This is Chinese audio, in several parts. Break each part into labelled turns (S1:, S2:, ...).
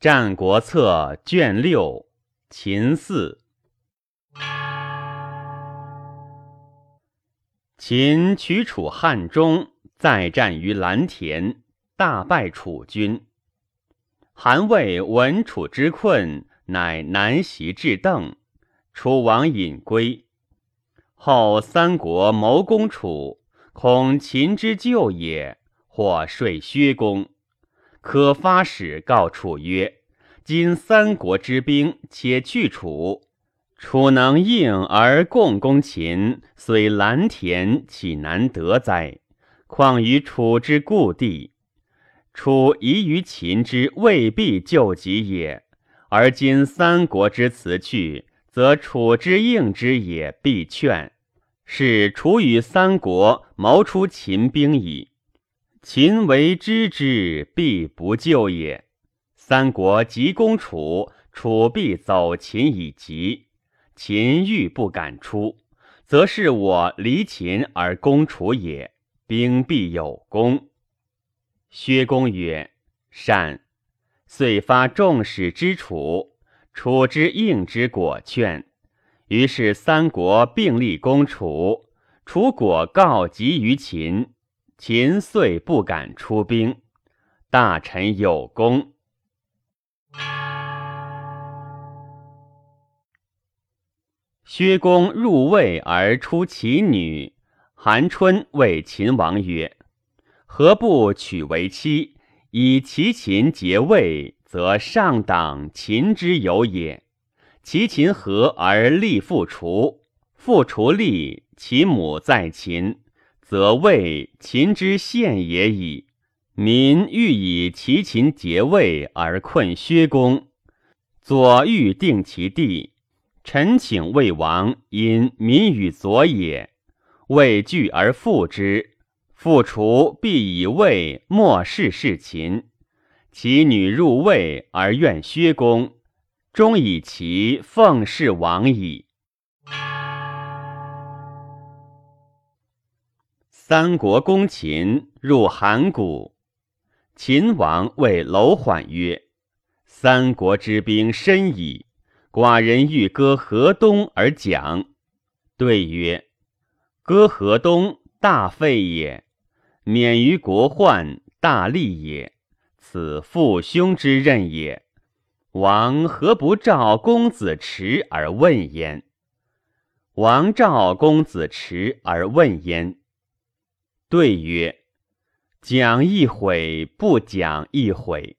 S1: 战国策》卷六，秦四。秦取楚汉中，再战于蓝田，大败楚军。韩魏闻楚之困，乃南袭至邓，楚王引归。后三国谋攻楚，恐秦之救也，或说薛公。可发使告楚曰：“今三国之兵，且去楚，楚能应而共攻秦，虽蓝田，岂难得哉？况于楚之故地，楚疑于秦之未必救己也。而今三国之辞去，则楚之应之也必劝，是楚与三国谋出秦兵矣。”秦为知之，必不救也。三国急攻楚，楚必走秦以急。秦欲不敢出，则是我离秦而攻楚也，兵必有功。薛公曰：“善。”遂发众使之楚，楚之应之果劝。于是三国并力攻楚，楚果告急于秦。秦遂不敢出兵，大臣有功。薛公入魏而出其女，韩春谓秦王曰：“何不娶为妻，以其秦结魏，则上党秦之有也。其秦和而立复楚，复楚立，其母在秦。”则魏秦之献也矣。民欲以其秦结魏而困薛公，左欲定其地。臣请魏王因民与左也。魏惧而复之，复除必以魏莫视事秦。其女入魏而怨薛公，终以其奉事亡矣。三国攻秦，入函谷。秦王谓楼缓曰：“三国之兵深矣，寡人欲割河东而讲。”对曰：“割河东，大费也；免于国患，大利也。此父兄之任也。王何不召公子持而问焉？”王召公子持而问焉。对曰：“讲一悔，不讲一悔。”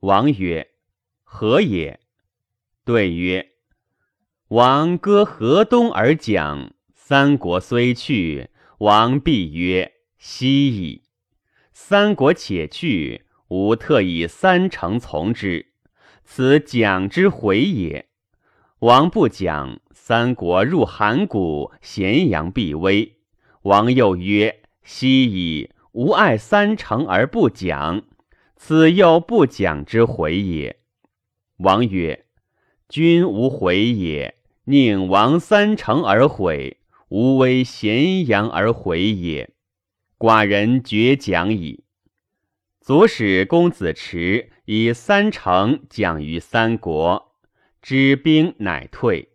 S1: 王曰：“何也？”对曰：“王割河东而讲，三国虽去，王必曰：‘惜矣。’三国且去，吾特以三成从之，此讲之悔也。王不讲，三国入函谷，咸阳必危。王又曰。”昔以，吾爱三成而不讲，此又不讲之回也。王曰：“君无悔也，宁王三成而悔，无为咸阳而悔也。寡人绝讲矣。”左使公子持以三成讲于三国，知兵乃退。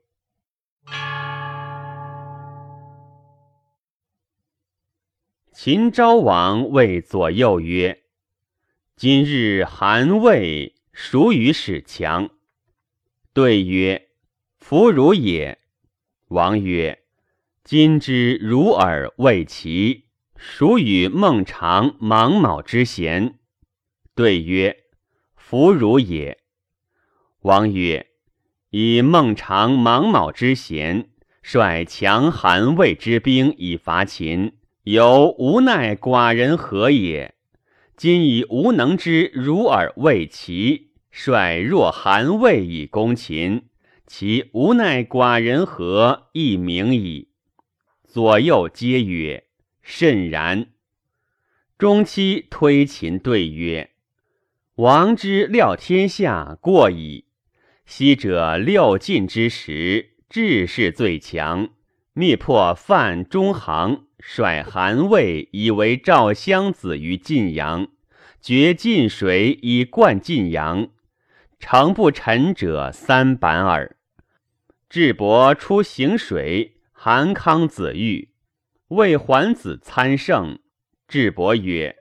S1: 秦昭王谓左右曰：“今日韩魏孰与使强？”对曰：“弗如也。”王曰：“今之如尔未齐，孰与孟尝、芒卯之贤？”对曰：“弗如也。”王曰：“以孟尝、芒卯之贤，率强韩魏之兵以伐秦。”有无奈寡人何也？今以无能之如尔未齐，率若韩魏以攻秦，其无奈寡人何亦明矣。左右皆曰：“甚然。”中期推秦对曰：“王之料天下过矣。昔者六晋之时，智士最强，灭破范中行。”率韩魏以为赵襄子于晋阳，决晋水以灌晋阳，诚不臣者三板耳。智伯出行水，韩康子遇，谓桓子参圣。智伯曰：“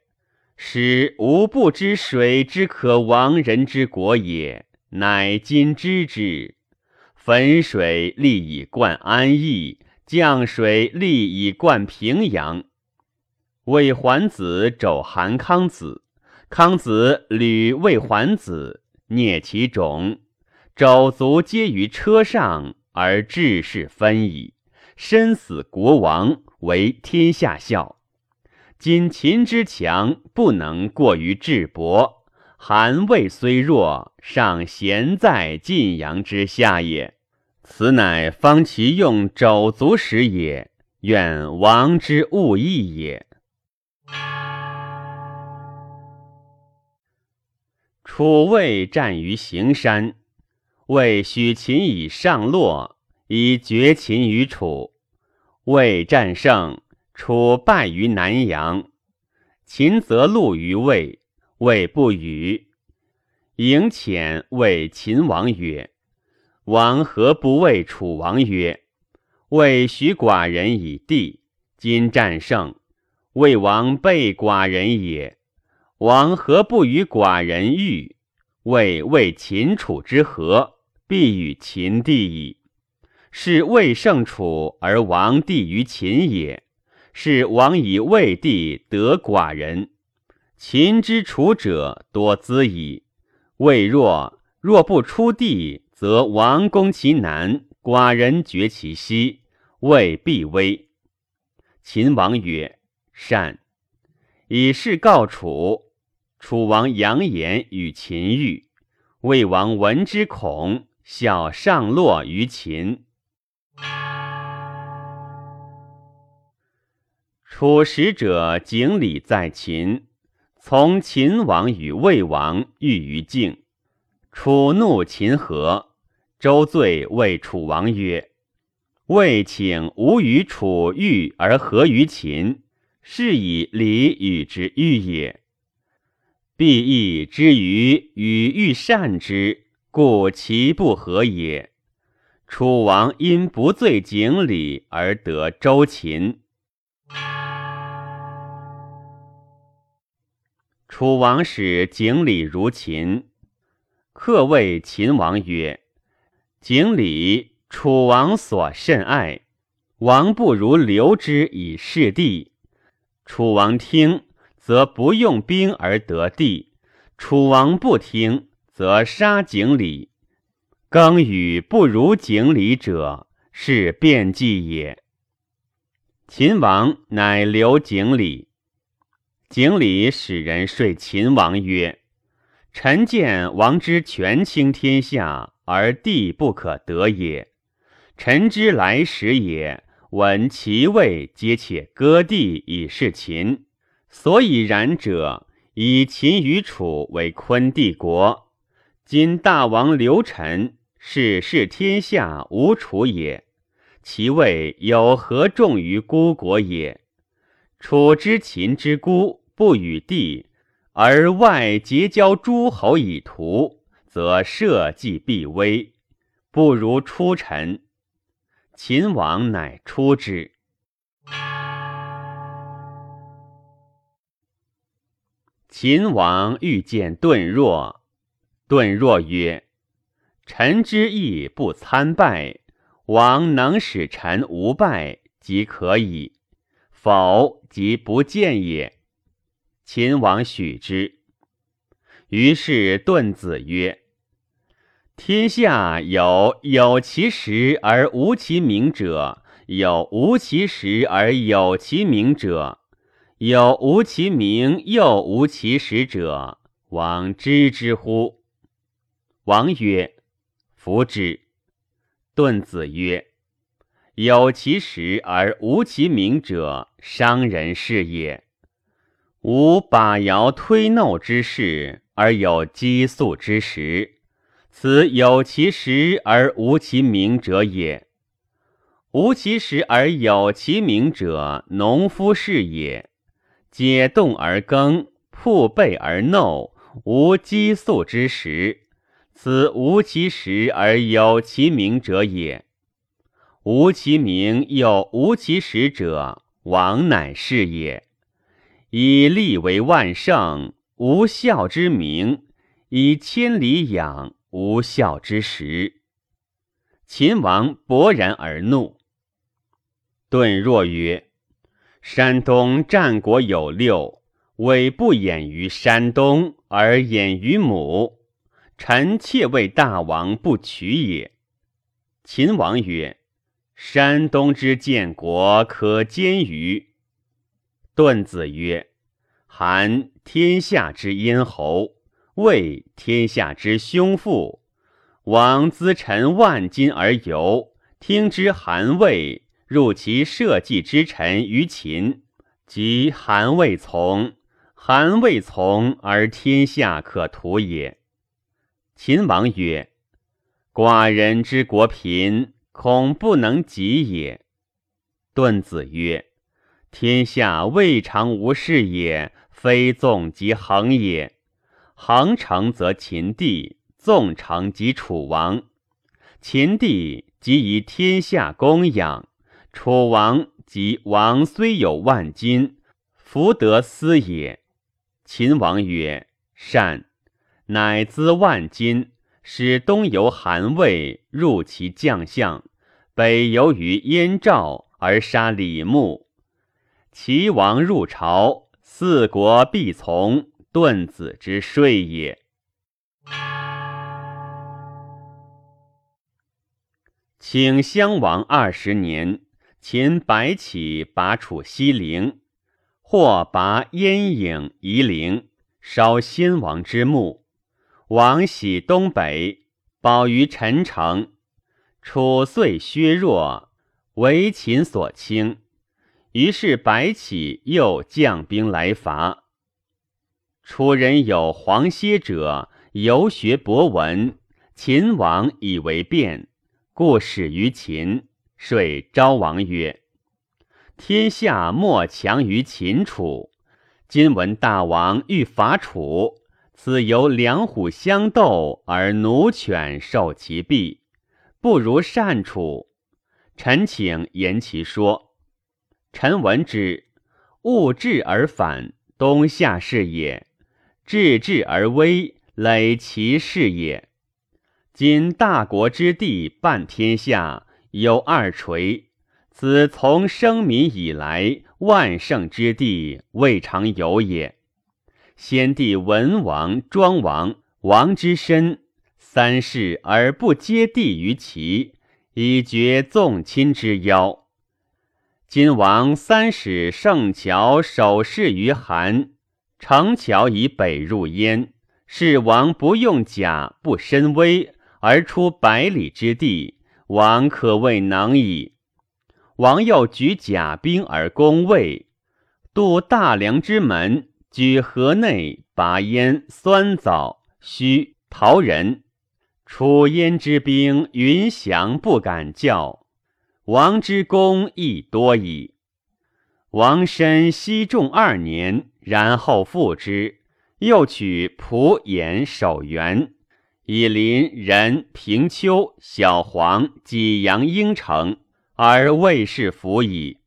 S1: 使吾不知水之可亡人之国也，乃今知之。汾水利以灌安邑，降水利以灌平阳。魏桓子肘韩康子，康子履魏桓子，啮其踵，肘足皆于车上，而志士分矣。身死国亡，为天下笑。今秦之强，不能过于智伯。韩魏虽弱，尚贤在晋阳之下也。此乃方其用肘足时也，愿王之勿异也。楚魏战于行山，魏许秦以上洛，以绝秦于楚。魏战胜，楚败于南阳。秦则戮于魏，魏不与。迎遣谓秦王曰：“王何不谓楚王曰：‘魏许寡人以地，今战胜，魏王备寡人也。’”王何不与寡人遇？为为秦楚之和，必与秦地矣。是魏胜楚而王地于秦也。是王以魏地得寡人。秦之楚者多资矣。魏若若不出地，则王攻其南，寡人绝其西，魏必危。秦王曰：“善。”以示告楚。楚王扬言与秦遇，魏王闻之恐，笑上洛于秦。楚使者景礼在秦，从秦王与魏王遇于境。楚怒秦和，周罪谓楚王曰：“魏请吾与楚遇而合于秦，是以礼与之遇也。”必义之于与欲善之，故其不和也。楚王因不罪景礼而得周秦。楚王使景礼如秦，客谓秦王曰：“景礼，楚王所甚爱，王不如留之以示地。”楚王听。则不用兵而得地，楚王不听，则杀景礼。更与不如景礼者，是变计也。秦王乃留景礼。景礼使人说秦王曰：“臣见王之权倾天下，而地不可得也。臣之来时也，闻其位皆且割地以示秦。”所以然者，以秦与楚为昆帝国。今大王刘臣，是视天下无楚也。其位有何重于孤国也？楚之秦之孤，不与地，而外结交诸侯以图，则社稷必危，不如出臣。秦王乃出之。秦王欲见顿若，顿若曰：“臣之意不参拜，王能使臣无拜，即可矣。否，即不见也。”秦王许之。于是顿子曰：“天下有有其实而无其名者，有无其实而有其名者。”有无其名，又无其实者，王知之乎？王曰：“弗之。”顿子曰：“有其实而无其名者，伤人是也。吾把尧推耨之事，而有激素之时，此有其实而无其名者也。无其实而有其名者，农夫是也。”解冻而耕，铺被而耨，无激素之时，此无其实而有其名者也。无其名又无其实者，王乃是也。以利为万圣，无孝之名；以千里养，无孝之实。秦王勃然而怒。顿若曰：“山东战国有六，委不掩于山东，而掩于母。臣妾为大王不取也。”秦王曰。山东之建国可兼于。顿子曰：“韩天下之咽喉，魏天下之兄父。王资臣万金而游，听之韩魏，入其社稷之臣于秦，即韩魏从。韩魏从而天下可图也。”秦王曰：“寡人之国贫。”恐不能及也。顿子曰：“天下未尝无事也，非纵即横也。横成则秦地，纵成即楚王。秦地即以天下供养，楚王即王虽有万金，弗得思也。”秦王曰：“善。”乃资万金。使东游韩魏，入其将相；北游于燕赵，而杀李牧。齐王入朝，四国必从，顿子之税也。请襄王二十年，秦白起拔楚西陵，或拔燕郢夷陵，烧先王之墓。王喜东北，保于陈城。楚遂削弱，为秦所轻。于是白起又将兵来伐。楚人有黄歇者，游学博闻，秦王以为变，故始于秦。遂昭王曰：“天下莫强于秦楚。今闻大王欲伐楚。”此由两虎相斗，而奴犬受其弊，不如善处。臣请言其说。臣闻之，物至而反，东夏是也；至至而危，累其事也。今大国之地，半天下有二垂，此从生民以来，万圣之地，未尝有也。先帝文王、庄王，王之身，三世而不接地于齐，以绝纵亲之邀。今王三使圣乔守事于韩，成桥以北入燕，是王不用甲，不身威，而出百里之地，王可谓能矣。王又举甲兵而攻魏，渡大梁之门。举河内拔燕、酸枣、须陶人，楚燕之兵云翔不敢叫，王之功亦多矣。王身西仲二年，然后复之，又取蒲衍守原，以临人平丘、小黄、济阳、应城，而魏氏服矣。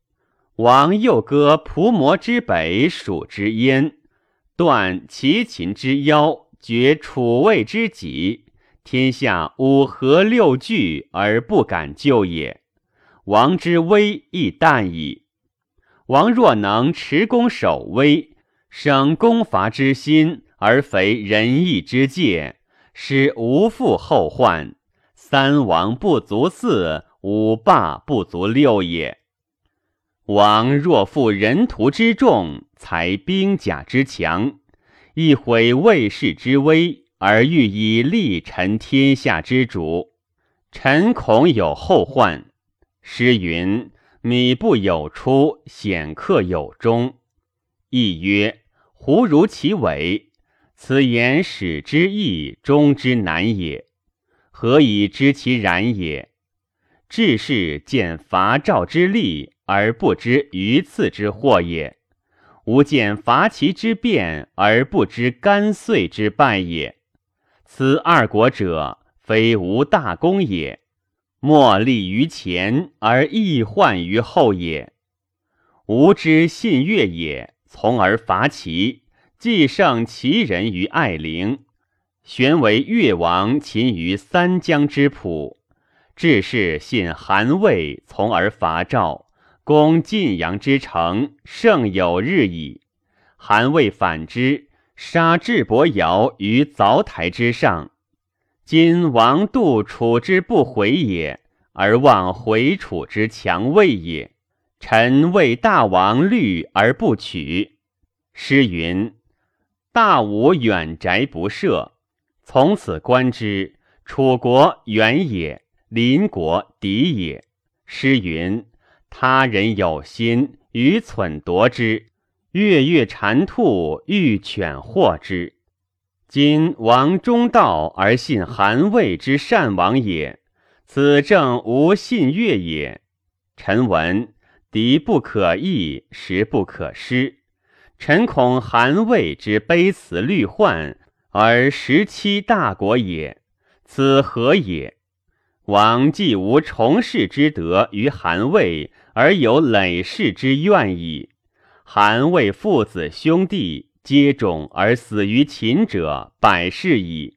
S1: 王又割蒲摩之北，蜀之燕。断齐秦之腰，绝楚魏之己，天下五合六聚而不敢救也。王之威亦淡矣。王若能持功守威，省攻伐之心，而肥仁义之戒，使无复后患。三王不足四，五霸不足六也。王若负人徒之众，才兵甲之强，亦毁魏氏之威，而欲以立臣天下之主，臣恐有后患。诗云：“米不有出，显克有终。”亦曰：“胡如其尾。”此言始之易，终之难也。何以知其然也？治世见伐赵之利。而不知鱼刺之祸也，吾见伐齐之变而不知干遂之败也。此二国者，非无大功也，莫立于前而易患于后也。吾之信越也，从而伐齐，既胜齐人于爱陵，玄为越王秦于三江之浦。至是信韩魏，从而伐赵，攻晋阳之城，胜有日矣。韩魏反之，杀智伯瑶于凿台之上。今王度楚之不回也，而望回楚之强魏也。臣为大王虑而不取。诗云：“大吴远宅不赦。”从此观之，楚国远也。邻国敌也。诗云：“他人有心，愚蠢夺之；月月馋兔，欲犬获之。”今王中道而信韩魏之善王也，此正无信越也。臣闻敌不可易，时不可失。臣恐韩魏之卑辞虑患，而时期大国也，此何也？王既无重事之德于韩魏，而有累世之怨矣。韩魏父子兄弟皆种而死于秦者百世矣。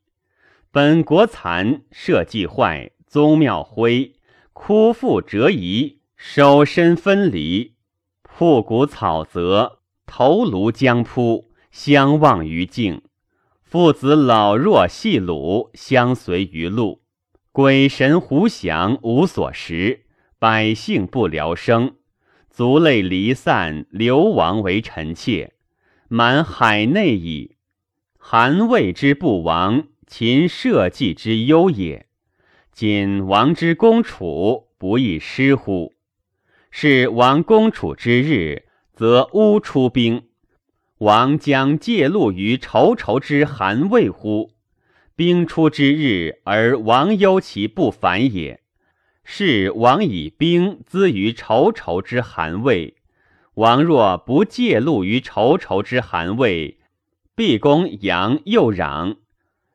S1: 本国残，社稷坏，宗庙灰，枯父折遗，手身分离，铺谷草泽，头颅将扑，相望于境。父子老弱细鲁，相随于路。鬼神狐降无所食，百姓不聊生，族类离散，流亡为臣妾，满海内矣。韩魏之不亡，秦社稷之忧也。今王之攻楚，不亦失乎？是王攻楚之日，则乌出兵，王将借路于仇仇之韩魏乎？兵出之日，而王忧其不反也。是王以兵资于仇仇之韩魏，王若不借路于仇仇之韩魏，必攻阳又攘，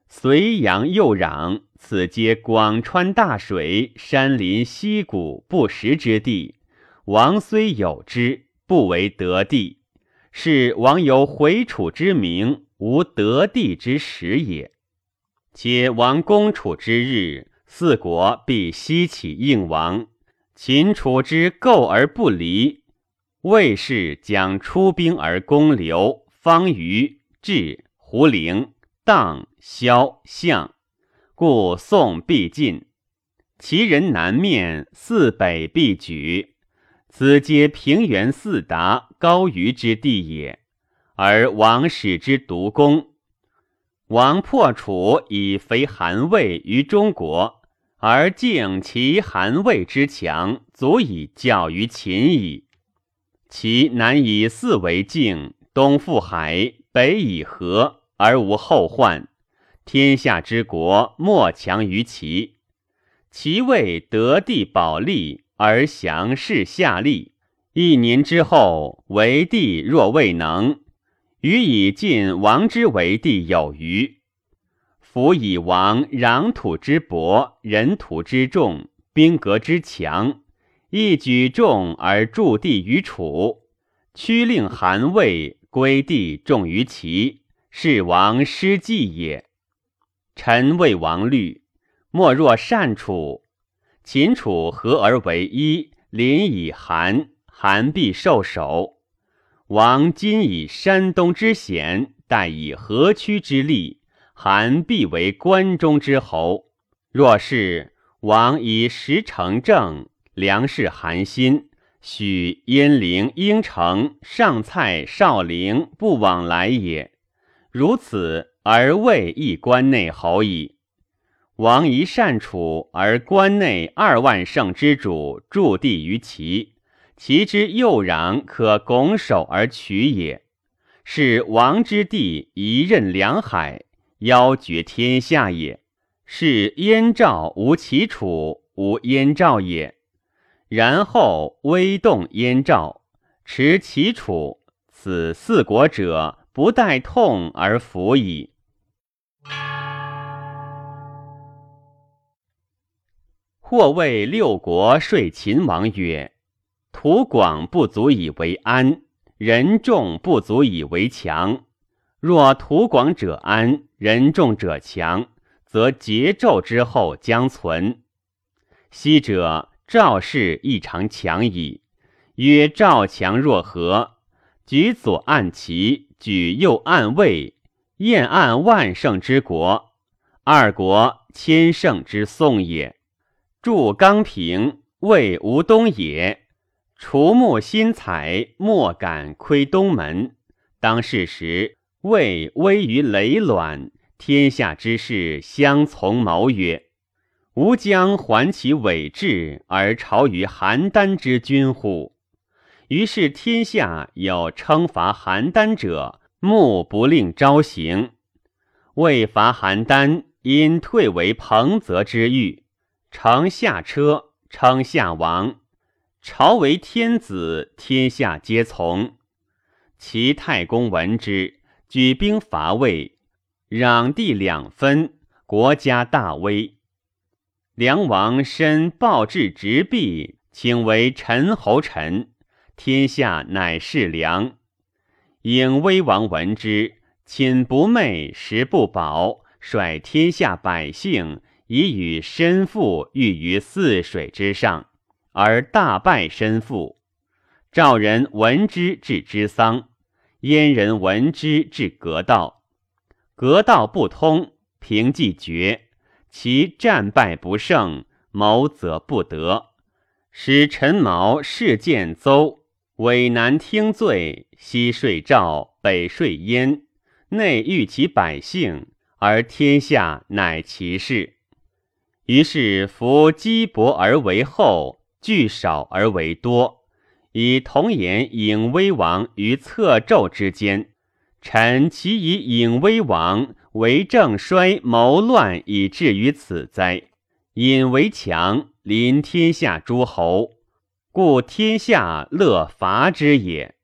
S1: 隋阳又攘，此皆广川大水、山林溪谷不食之地。王虽有之，不为得地。是王有回楚之名，无得地之实也。且王攻楚之日，四国必西起应王。秦楚之构而不离，魏氏将出兵而攻刘、方于、至、胡陵、荡、萧、象，故宋必进。齐人南面，四北必举。此皆平原四达、高于之地也，而王使之独攻。王破楚以肥韩魏于中国，而敬其韩魏之强，足以教于秦矣。其南以四为境，东赴海，北以河，而无后患。天下之国莫强于齐。其魏得地保利，而降势下利。一年之后，为帝若未能。予以晋王之为帝有余，夫以王壤土之薄，人土之众，兵革之强，一举众而驻地于楚，屈令韩魏归地重于齐，是王失计也。臣为王虑，莫若善楚，秦楚合而为一，临以韩，韩必受守。王今以山东之险，待以河曲之利，韩必为关中之侯。若是王以实成政，梁氏寒心，许鄢陵、应城、上蔡、少陵不往来也。如此而魏亦关内侯矣。王宜善楚，而关内二万乘之主驻地于齐。其之右壤可拱手而取也，是王之地一任梁海，邀绝天下也。是燕赵无齐楚，无燕赵也。然后威动燕赵，持齐楚，此四国者不待痛而服矣。或谓六国说秦王曰：“土广不足以为安，人众不足以为强。若土广者安，人众者强，则桀纣之后将存。昔者。”赵氏异常强矣。曰：赵强若何？举左按齐，举右按魏，燕按万乘之国，二国千乘之宋也。筑刚平，魏吴东也。除木新采，莫敢窥东门。当世时，魏危于累卵，天下之事相从谋曰。吾将还其伪志而朝于邯郸之君乎？于是天下有称伐邯郸者，目不令朝行。未伐邯郸，因退为彭泽之域，乘下车，称夏王。朝为天子，天下皆从。齐太公闻之，举兵伐魏，攘地两分，国家大危。梁王身暴至直臂，请为陈侯臣，天下乃是梁。颖威王闻之，寝不寐，食不饱，率天下百姓以与身父御于泗水之上，而大败身父。赵人闻之至之丧，燕人闻之至革道。革道不通，平既绝。其战败不胜，谋则不得，使陈毛事见邹，伪难听罪，西说赵，北说燕，内御其百姓，而天下乃其事。于是夫积薄而为厚，聚少而为多，以同言尹威王于侧纣之间。臣其以尹威王为政衰谋乱，以至于此哉？尹为强，临天下诸侯，故天下乐伐之也。